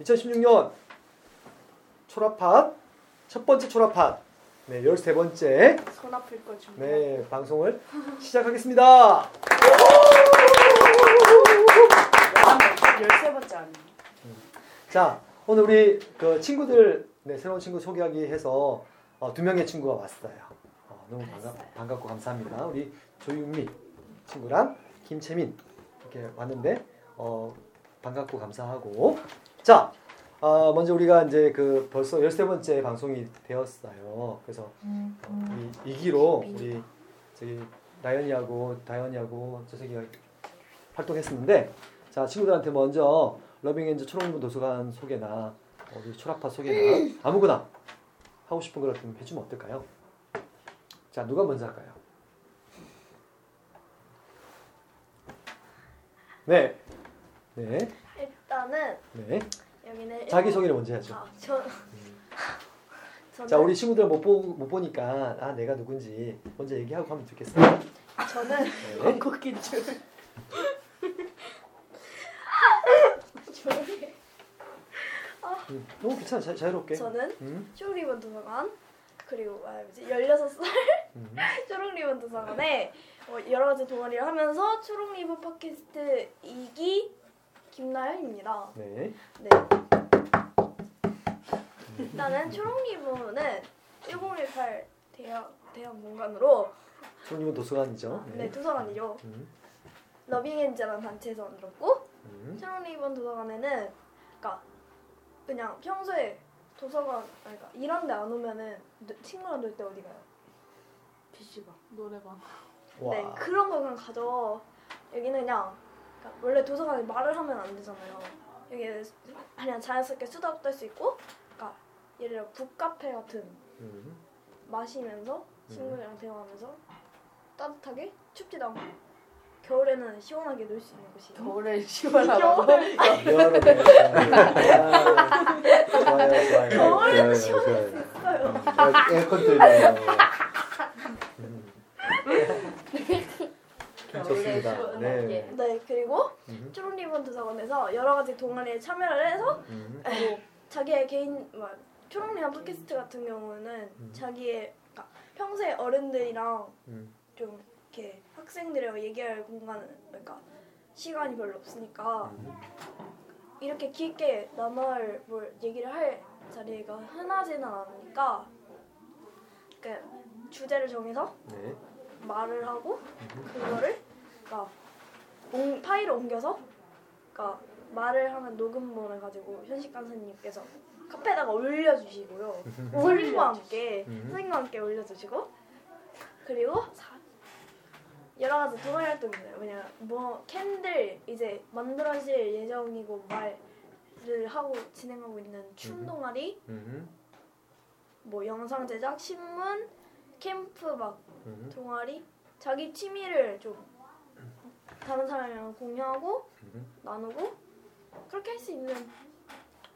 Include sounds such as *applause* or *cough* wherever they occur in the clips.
2016년 초라팟 첫 번째 초라팟 네, 13번째 손 아플 거 좀. 네, 방송을 *laughs* 시작하겠습니다. 열세 번째 아니에요? 자, 오늘 우리 그 친구들 네, 새로운 친구 소개하기 해서 어, 두 명의 친구가 왔어요. 어, 너무 반가, 반갑고 감사합니다. 우리 조윤미 친구랑 김채민 이렇게 왔는데 어, 반갑고 감사하고 자, 어, 먼저 우리가 이제 그 벌써 13번째 방송이 되었어요. 그래서 어, 이, 이 기로 우리 저기 나연이하고 다현이하고 저석이가 활동했었는데 자 친구들한테 먼저 러빙엔즈 초록문 도서관 소개나 어, 우리 초락파 소개나 아무거나 하고 싶은 걸 좀 해주면 어떨까요? 자 누가 먼저 할까요? 네, 네, 일단은 네. 여기는 자기 소개를 먼저 해야죠. 아, 저 *laughs* 저는 자 우리 친구들 못, 보, 못 보니까 아 내가 누군지 먼저 얘기하고 하면 좋겠어요. 저는 네. 한국인 줄. 조용히. 음, 너무 괜찮아 자, 자유롭게. 저는 음, 초록리본 도서관 그리고 아, 뭐지 16살 음. *laughs* 초록리본 도서관에 어, 여러 가지 동아리를 하면서 초록리본 팟캐스트 2기 김나연입니다. 네. 네. 일단은 초록 리본은 1018 대형 대형 공간으로 초록 리본 도서관이죠. 네 도서관이죠. 음, 러빙엔즈라는 단체에서 만들었고 음. 초록 리본 도서관에는 그러니까 그냥 평소에 도서관 아니, 그러니까 일하는데 안 오면은 누- 친구랑 놀 때 어디 가요? PC방, 노래방. 와. 네 그런 거 그냥 가져. 여기는 그냥 원래 도서관에 말을 하면 안 되잖아요. 여기는 그냥 자연스럽게 수다 떨 수 있고, 그러니까 예를 들어 북카페 같은 음. 마시면서 친구들이랑 대화하면서 따뜻하게 춥지도 않고 겨울에는 시원하게 놀 수 있는 곳이에요. 겨울에 *laughs* 좋아요. 겨울에는 좋아요, 시원할. 수 있어요. 음, 에어컨 틀려요. 음. 좋습니다. 네. 네 그리고 음, 초록리본 도서관에서 여러 가지 동아리에 참여를 해서 음, 뭐 자기의 개인 뭐, 초록리본 팟캐스트 같은 경우는 음. 자기의 그러니까 평소에 어른들이랑 음, 좀 이렇게 학생들이랑 얘기할 공간 그러니까 시간이 별로 없으니까 음. 이렇게 깊게 남을 뭘 얘기를 할 자리가 흔하지는 않으니까 그 주제를 정해서 네. 말을 하고 그거를 그러니까 옮- 파일을 옮겨서 그러니까 말을 하는 녹음본을 가지고 현식 강사님께서 카페에다가 올려주시고요. *laughs* 선생님과 함께 음. 선생님과 함께 올려주시고 그리고 여러 가지 동아리 활동이 있어요. 왜냐 뭐 캔들 이제 만들어질 예정이고 말을 하고 진행하고 있는 춤 음. 동아리, 음, 뭐 영상 제작, 신문, 캠프 막 음, 동아리 자기 취미를 좀 다른 사람이랑 공유하고 음. 나누고 그렇게 할 수 있는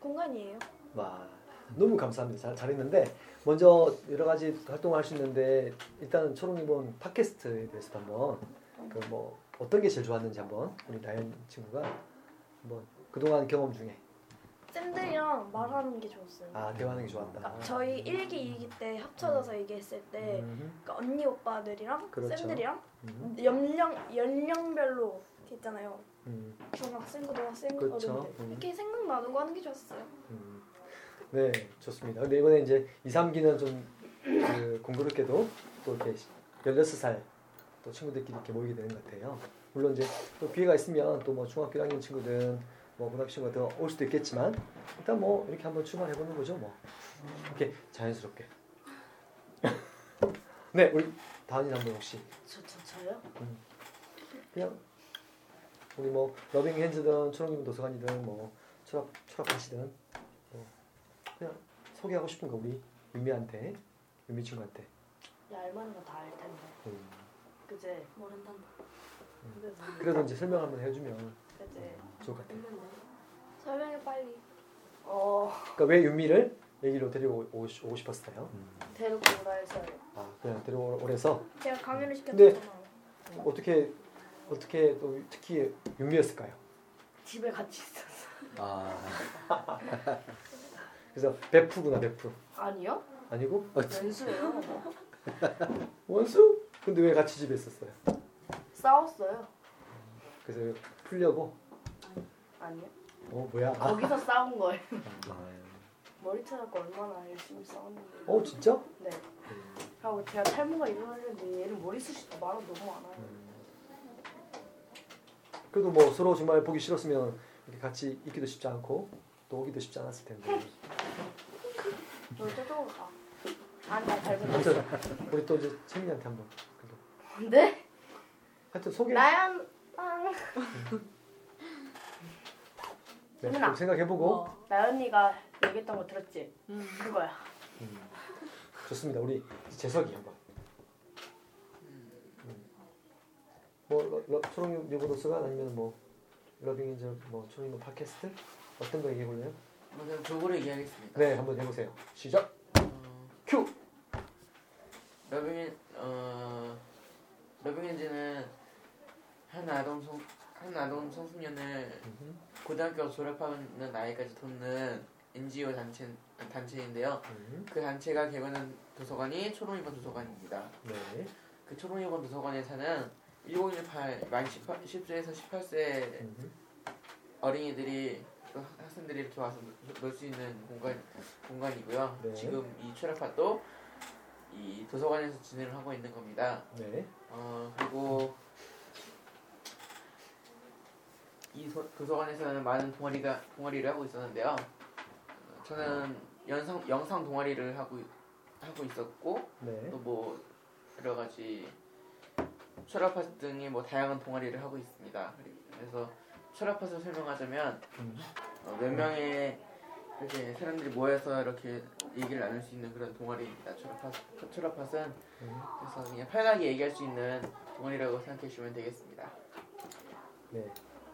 공간이에요. 와, 너무 감사합니다. 잘, 잘했는데 먼저 여러 가지 활동을 할 수 있는데 일단은 초록리본 팟캐스트에 대해서 한번 그 뭐 어떤 게 제일 좋았는지 한번 우리 나연 친구가 한번 그동안 경험 중에 쌤들이랑 말하는 게 좋았어요. 아 대화하는 게 좋았다. 그러니까 저희 1기, 2기 때 합쳐져서 얘기했을 때 음, 그러니까 언니 오빠들이랑 그렇죠. 쌤들이랑 음, 연령 연령별로 있잖아요. 음, 중학생, 고등학생, 그렇죠. 어른들 음. 이렇게 생각 나누고 하는 게 좋았어요. 음. 네, 좋습니다. 근데 이번에 이제 2, 3기는 좀 그 공교롭게도 또 이렇게 16살 또 친구들끼리 이렇게 모이게 되는 것 같아요. 물론 이제 또 기회가 있으면 또 뭐 중학교 1학년 친구든 뭐 친구가 더올 수도 있겠지만 일단 뭐 이렇게 한번 출발해 보는 거죠, 뭐. 이렇게 자연스럽게. *laughs* 네, 우리 다은이 한번 혹시 저, 저, 저요? 그냥 우리 뭐 러빙 핸즈든 초록님 도서관이든 뭐 초록 초록하시든 뭐 그냥 소개하고 싶은 거 우리 유미한테 유미 친구한테 야, 알만한 거 다 알 텐데. 음. 그제? 모른단다. 그래서 그래도 이제 설명 한번 해주면? 좋을 것 같아요. 설명해 빨리. 어, 그러니까 왜 유미를 여기로 데리고 오고, 싶- 오고 싶었어요? 데리고 오라 해서요. 아 그냥 데려오래서 제가 강연을 시켰잖아요. 어떻게 어떻게 또 특히 유미였을까요? 집에 같이 있었어. 아, *laughs* 그래서 베프구나 베프. 아니요? 아니고 어, 연수예요. *laughs* 원수? 근데 왜 같이 집에 있었어요? 싸웠어요. 그래서 풀려고. 아니요? 어 뭐야? 아. 거기서 싸운 거예요. *laughs* 아. 머리채갖고 얼마나 열심히 싸웠는데. 어 진짜? 네. 하고 제가 탈모가 일어나는데 얘는 머리숱이 더 많아 너무 많아요. 그래도 뭐 서로 정말 보기 싫었으면 이렇게 같이 있기도 쉽지 않고 또 오기도 쉽지 않았을 텐데. *laughs* 너 저쪽으로 가. 아니 나 잘못 *laughs* 우리 또 이제 채민이한테 한번 그래도 네? 하여튼 소개 나연 좀 생각해보고 어. 나연이가 얘기했던 거 들었지? 음. 그거야. 음, 좋습니다. 우리 재석이 한번. 음. 뭐 러- 러- 초롱이 리보노스가 아니면 뭐 러빙 인저 뭐 초롱이 뭐 팟캐스트 어떤 거 얘기해 볼래요? 먼저 조고를 얘기하겠습니다. 네, 한번 해보세요. 시작. 어, 큐. 러빙 어 러빙엔진은 한 아동 성, 한 아동 청소년을 음, 고등학교 졸업하는 나이까지 돕는 NGO 단체 단체인데요. 음, 그 단체가 개관한 도서관이 초롱이번 도서관입니다. 네. 그 초롱이번 도서관에서는 1018 만 18, 10세에서 18세 음, 어린이들이 학- 학생들이 이렇게 와서 놀 수 있는 공간 공간이고요. 네. 지금 이 출합파도 이 도서관에서 진행을 하고 있는 겁니다. 네. 어 그리고 이 도, 도서관에서는 많은 동아리가 동아리를 하고 있었는데요. 어, 저는 영상 영상 동아리를 하고 하고 있었고 네. 또뭐 여러 가지 철학파 등의 뭐 다양한 동아리를 하고 있습니다. 그래서 철학파를 설명하자면 음, 어, 몇 명의 이렇게 사람들이 모여서 이렇게 얘기를 나눌 수 있는 그런 동아리입니다. 철학파 철학파는 음, 그래서 그냥 편하게 얘기할 수 있는 동아리라고 생각해 주시면 되겠습니다. 네.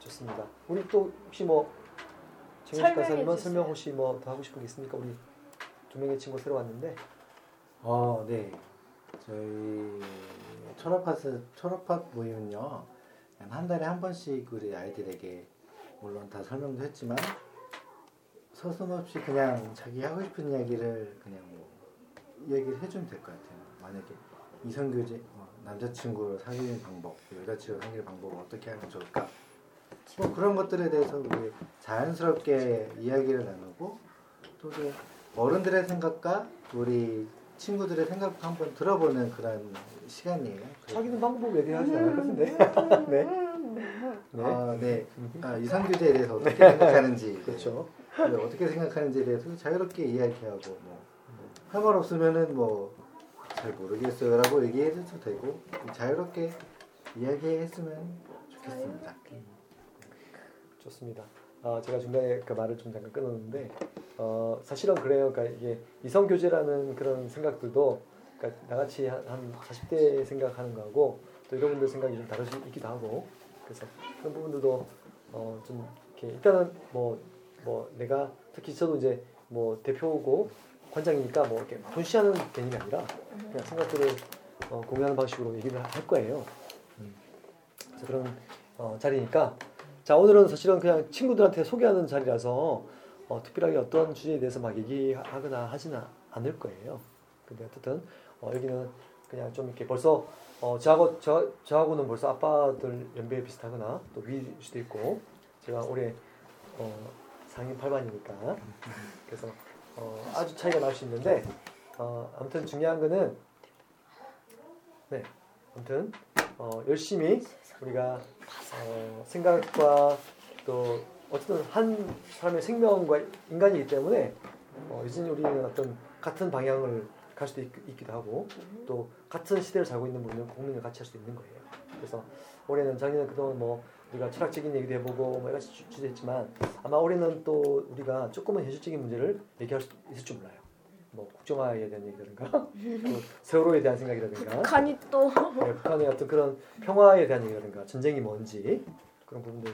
좋습니다. 우리 또 혹시 뭐 정현식 가사님은. 설명 혹시 뭐 더 하고 싶은 게 있습니까? 우리 두 명의 친구 새로 왔는데. 어, 네. 저희 철업파스 철업파 모임은요. 한 달에 한 번씩 우리 아이들에게 물론 다 설명도 했지만 서슴없이 그냥 자기 하고 싶은 이야기를 그냥 뭐 얘기를 해주면 될 것 같아요. 만약에 이성교제 어, 남자친구를 사귀는 방법, 여자친구 사귀는 방법을 어떻게 하면 좋을까? 뭐 그런 것들에 대해서 우리 자연스럽게 이야기를 나누고 또 이제 어른들의 생각과 우리 친구들의 생각도 한번 들어보는 그런 시간이에요. 사귀는 방법 얘기하지 않을 것 같은데. 네. *laughs* 네. 아, 네. 아, 이상규제에 대해서 어떻게 생각하는지, *laughs* 그렇죠. 네, 어떻게 생각하는지에 대해서 자유롭게 이야기하고 뭐 상관없으면은 뭐 잘 모르겠어요라고 얘기해도 되고 자유롭게 이야기했으면 좋겠습니다. 좋습니다. 아, 제가 중간에 그 말을 좀 잠깐 끊었는데 어, 사실은 그래요. 그러니까 이게 이성 교제라는 그런 생각들도 그러니까 나같이 한, 한 40대 생각하는 거하고 또 여러분들 생각이 좀수 있기도 하고 그래서 그런 부분들도 어, 좀 이렇게 일단은 뭐뭐 내가 특히 저도 이제 뭐 대표고 관장이니까 뭐 이렇게 분시하는 개념이 아니라 그냥 생각들을 어, 공유하는 방식으로 얘기를 할 거예요. 음. 그래서 그런 어, 자리니까 자 오늘은 사실은 그냥 친구들한테 소개하는 자리라서 어, 특별하게 어떤 주제에 대해서 막 얘기하거나 하지는 않을 거예요. 근데 어쨌든 어, 여기는 그냥 좀 이렇게 벌써 어, 저하고 저, 저하고는 벌써 아빠들 연배 비슷하거나 또 위일 수도 있고 제가 올해 어, 상임 8반이니까 그래서 어, 아주 차이가 날 수 있는데 어, 아무튼 중요한 거는 네 아무튼 어, 열심히 우리가 어, 생각과 또 어쨌든 한 사람의 생명과 인간이기 때문에 어, 여전히 우리는 어떤 같은 방향을 갈 수도 있, 기도 하고 또 같은 시대를 살고 있는 분은 공민을 같이 할 수도 있는 거예요. 그래서 올해는 작년에 그동안 뭐 우리가 철학적인 얘기도 해보고 뭐 여러 가지 주- 주제했지만 아마 올해는 또 우리가 조금은 현실적인 문제를 얘기할 수 있을 줄 몰라요. 뭐 국정화에 대한 얘기라든가 또 세월호에 대한 생각이라든가 간이 또 네, 북한의 어떤 그런 평화에 대한 얘기라든가 전쟁이 뭔지 그런 부분들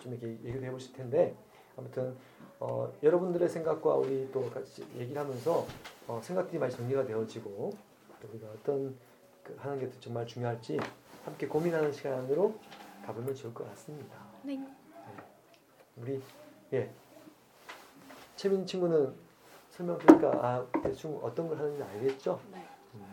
좀 이렇게 얘기도 해보실 텐데 아무튼 어, 여러분들의 생각과 우리 또 같이 얘기를 하면서 어, 생각들이 많이 정리가 되어지고 또 우리가 어떤 그 하는 게 정말 중요할지 함께 고민하는 시간으로 가보면 좋을 것 같습니다. 네. 우리 예. 채민 친구는 설명 드니까 아 대충 어떤 걸 하는지 알겠죠? 네. 음,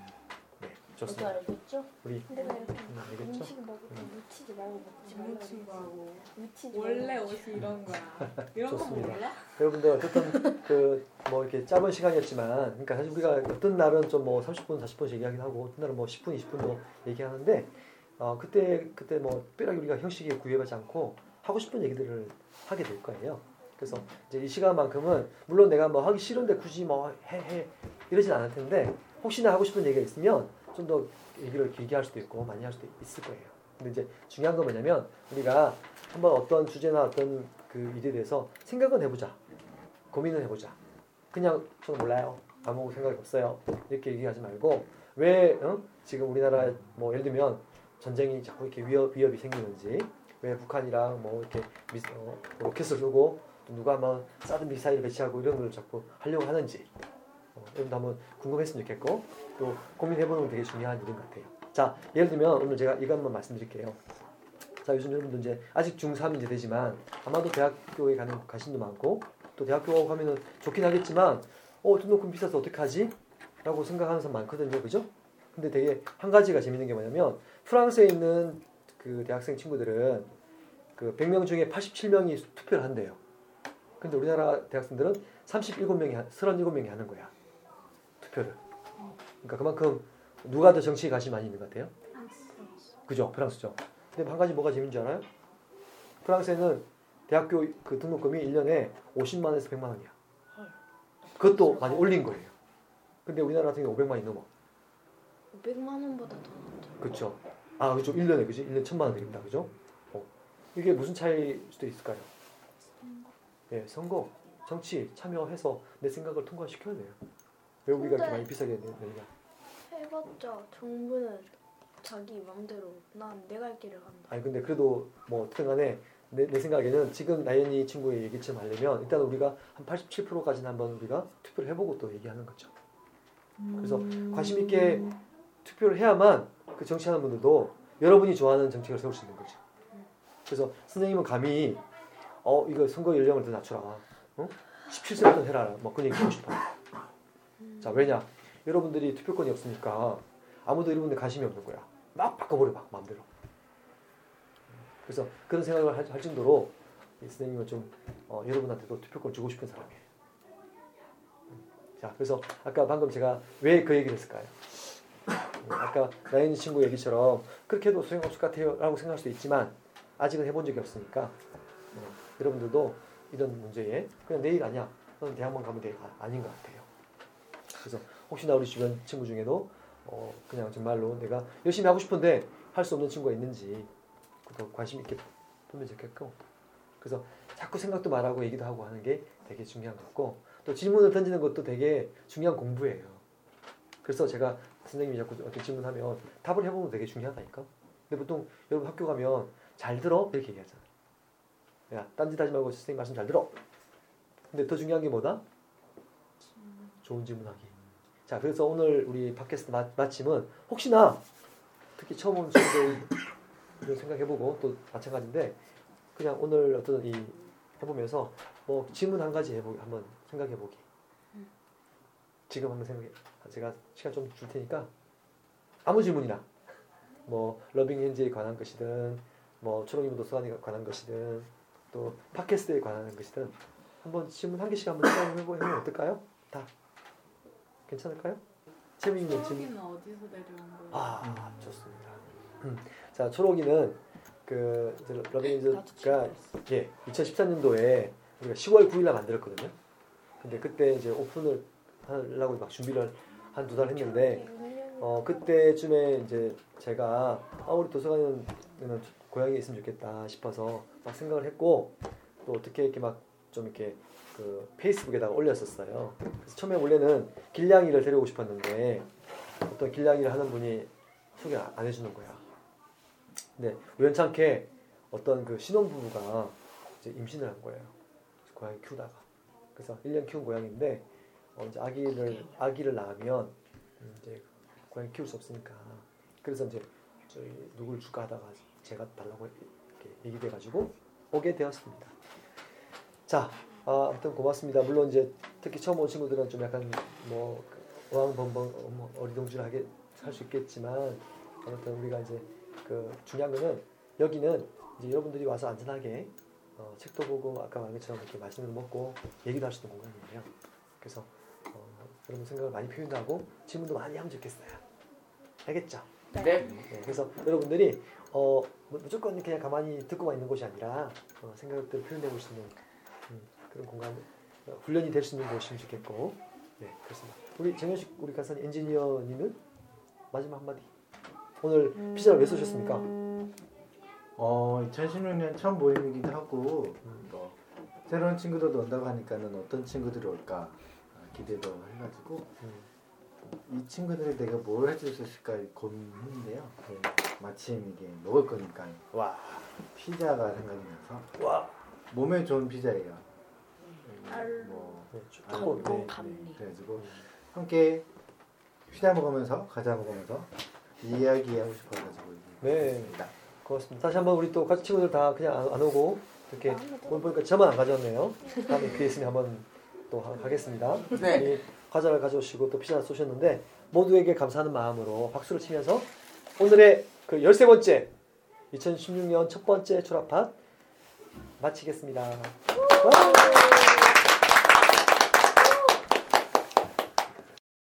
네, 좋습니다. 알겠죠? 우리 근데 왜 이렇게 음, 알겠죠? 음식 먹을 때 묻히지 말고 먹지 말라? 친구하고 묻히지 원래 말고 옷이 이런 거야. *laughs* 이런 거 좋습니다. 몰라? 여러분들 어쨌든 그 뭐 이렇게 짧은 시간이었지만 그러니까 사실 우리가 어떤 날은 좀 뭐 30분 40분씩 얘기하긴 하고 어떤 날은 뭐 10분 20분도 얘기하는데 어 그때 그때 뭐 특별하게 우리가 형식에 구애받지 않고 하고 싶은 얘기들을 하게 될 거예요. 그래서 이제 이 시간만큼은 물론 내가 뭐 하기 싫은데 굳이 뭐 해 해 이러진 않을 텐데 혹시나 하고 싶은 얘기가 있으면 좀 더 얘기를 길게 할 수도 있고 많이 할 수도 있을 거예요. 근데 이제 중요한 건 뭐냐면 우리가 한번 어떤 주제나 어떤 그 일에 대해서 생각은 해보자. 고민을 해보자. 그냥 저는 몰라요. 아무 생각이 없어요. 이렇게 얘기하지 말고 왜 어? 지금 우리나라 뭐 예를 들면 전쟁이 자꾸 이렇게 위협, 위협이 생기는지 왜 북한이랑 뭐 이렇게 미, 어, 로켓을 쏘고 또 누가 막 사드 미사일 배치하고 이런 걸 자꾸 하려고 하는지 어, 여러분도 한번 궁금했으면 좋겠고 또 고민해보는 건 되게 중요한 일인 것 같아요. 자 예를 들면 오늘 제가 한번 말씀드릴게요. 자 요즘 여러분들 이제 아직 중3 이제 되지만 아마도 대학교에 가는 가신도 많고 또 대학교 가면은 좋긴 하겠지만 어 등록금 비싸서 어떡하지? 라고 생각하는 사람 많거든요 그죠? 근데 되게 한 가지가 재밌는 게 뭐냐면 프랑스에 있는 그 대학생 친구들은 그 100명 중에 87명이 투표를 한대요 근데 우리나라 대학생들은 37명이 37명이 하는 거야 투표를 그러니까 그만큼 누가 더 정치에 관심이 많이 있는 것 같아요? 그죠 프랑스죠 근데 한 가지 뭐가 재밌는 줄 알아요? 프랑스에는 대학교 그 등록금이 1년에 50만 원에서 100만 원이야. 그것도 많이 올린 거예요. 근데 우리나라 같은 경우 500만이 넘어. 500만 원보다 더 많죠. 그렇죠. 아, 그죠. 1년에 그지? 1년 1000만 원 되겠다. 그죠? 어. 이게 무슨 차이일 수도 있을까요? 예, 선거, 정치 참여해서 내 생각을 통과시켜야 돼요. 왜 우리가 이렇게 많이 비싸게 내- 내냐? 해봤자 정부는 자기 맘대로 난 내가 할 길을 간다. 아니 근데 그래도 뭐 어떻든 간에 내, 내 생각에는 지금 나연이 친구의 얘기처럼 하려면 일단 우리가 한 87%까지는 한번 우리가 투표를 해보고 또 얘기하는 거죠. 그래서 관심 있게 투표를 해야만 그 정치하는 분들도 여러분이 좋아하는 정책을 세울 수 있는 거죠. 그래서 선생님은 감히 어 이거 선거 연령을 더 낮춰라. 어? 17세부터 해라. 뭐 그런 얘기 하고 싶어요. 자 왜냐? 여러분들이 투표권이 없으니까 아무도 여러분들 관심이 없는 거야. 막 바꿔버려 막 마음대로. 그래서 그런 생각을 할, 할 정도로 이 선생님은 좀 어, 여러분한테도 투표권 주고 싶은 사람이에요. 자, 그래서 아까 방금 제가 왜 그 얘기를 했을까요? 음, 아까 나연이 친구 얘기처럼 그렇게 해도 소용없을 것 같아요 라고 생각할 수도 있지만 아직은 해본 적이 없으니까 어, 여러분들도 이런 문제에 그냥 내일 아니야 너는 대학만 가면 돼 아, 아닌 것 같아요 그래서 혹시나 우리 주변 친구 중에도 어, 그냥 정말로 내가 열심히 하고 싶은데 할 수 없는 친구가 있는지 더 관심 있게 보면 좋겠고 그래서 자꾸 생각도 말하고 얘기도 하고 하는 게 되게 중요한 것 같고 또 질문을 던지는 것도 되게 중요한 공부예요. 그래서 제가 선생님이 자꾸 어떤 질문하면 답을 해보면 되게 중요하다니까. 근데 보통 여러분 학교 가면 잘 들어 이렇게 얘기하잖아요. 야 딴짓 하지 말고 선생님 말씀 잘 들어. 근데 더 중요한 게 뭐다? 좋은 질문하기. 자 그래서 오늘 우리 팟캐스트 마, 마침은 혹시나 특히 처음 친구들 이런 생각해보고 또 마찬가지인데 그냥 오늘 어떤 이 해보면서 뭐 질문 한 가지 해보기 한번 생각해보기. 지금 한번 생각해. 제가 시간 좀 줄 테니까 아무 질문이나 뭐 러빙 핸즈에 관한 것이든 뭐 초록이모 도서관에 관한 것이든 또 팟캐스트에 관한 것이든 한번 질문 한 개씩 한번 생각해보면 어떨까요? 다 괜찮을까요? 재미있는 질문. 어디서 내려온 거야? 아 좋습니다. 음, 자 초록이는 그 이제 러빙인즈가 예 2014년도에 우리가 10월 9일날 만들었거든요. 근데 그때 이제 오픈을 하려고 막 준비를 한 두 달 했는데 어 그때쯤에 이제 제가 아 우리 도서관에는 고향에 있으면 좋겠다 싶어서 막 생각을 했고 또 어떻게 이렇게 막 좀 이렇게 그 페이스북에다가 올렸었어요. 그래서 처음에 원래는 길냥이를 데려오고 싶었는데 어떤 길냥이를 하는 분이 소개 안 해주는 거야. 근데 우연찮게 어떤 그 신혼부부가 이제 임신을 한 거예요. 고양이 키우다가. 그래서 1년 키운 고양이인데 어 이제 아기를 아기를 낳으면 음, 이제 고양이 키울 수 없으니까 그래서 이제 저희 누굴 줄까 하다가 제가 달라고 이렇게 얘기돼 가지고 오게 되었습니다. 자, 아, 아무튼 고맙습니다. 물론 이제 특히 처음 온 친구들은 좀 약간 뭐 어왕벙벙 어리둥절하게 할 수 있겠지만 아무튼 우리가 이제 그 중요한 거는 여기는 이제 여러분들이 와서 안전하게 어, 책도 보고 아까 말한 것처럼 이렇게 맛있는 거 먹고 얘기도 할 수 있는 공간이에요. 그래서 어, 여러분 생각을 많이 표현하고 질문도 많이 하면 좋겠어요. 알겠죠? 네. 네, 그래서 여러분들이 어, 뭐 무조건 그냥 가만히 듣고만 있는 곳이 아니라 어, 생각들을 표현해 볼 수 있는 음, 그런 공간 어, 훈련이 될 수 있는 곳이면 좋겠고 네 그렇습니다. 우리 정현식 우리 간사 엔지니어님은 마지막 한마디. 오늘 피자를 왜 쏘셨습니까? 어 2016년 처음 모임이기도 하고 뭐 새로운 친구들도 온다고 하니까는 어떤 친구들이 올까 아, 기대도 해가지고 음, 이 친구들이 내가 뭘 해줄 수 있을까 고민했는데요. 네, 마침 이게 먹을 거니까 와, 피자가 생각이 나서 와, 몸에 좋은 피자예요. 알- 뭐 네, 쭉 아, 하고, 감동 네. 감리. 그래가지고 함께 피자 먹으면서 과자 먹으면서 이야기하고 싶어가지고 네. 있습니다. 고맙습니다. 다시 한번 우리 또 같이 친구들 다 그냥 안, 안 오고 이렇게 오늘 보니까 저만 안 가져왔네요. 다음에 기회 있으면 한번 또 하- 하겠습니다. 네. 이 과자를 가져오시고 또 피자 쏘셨는데 모두에게 감사하는 마음으로 박수를 치면서 오늘의 그 13번째 2016년 첫 번째 출합판 마치겠습니다. 와!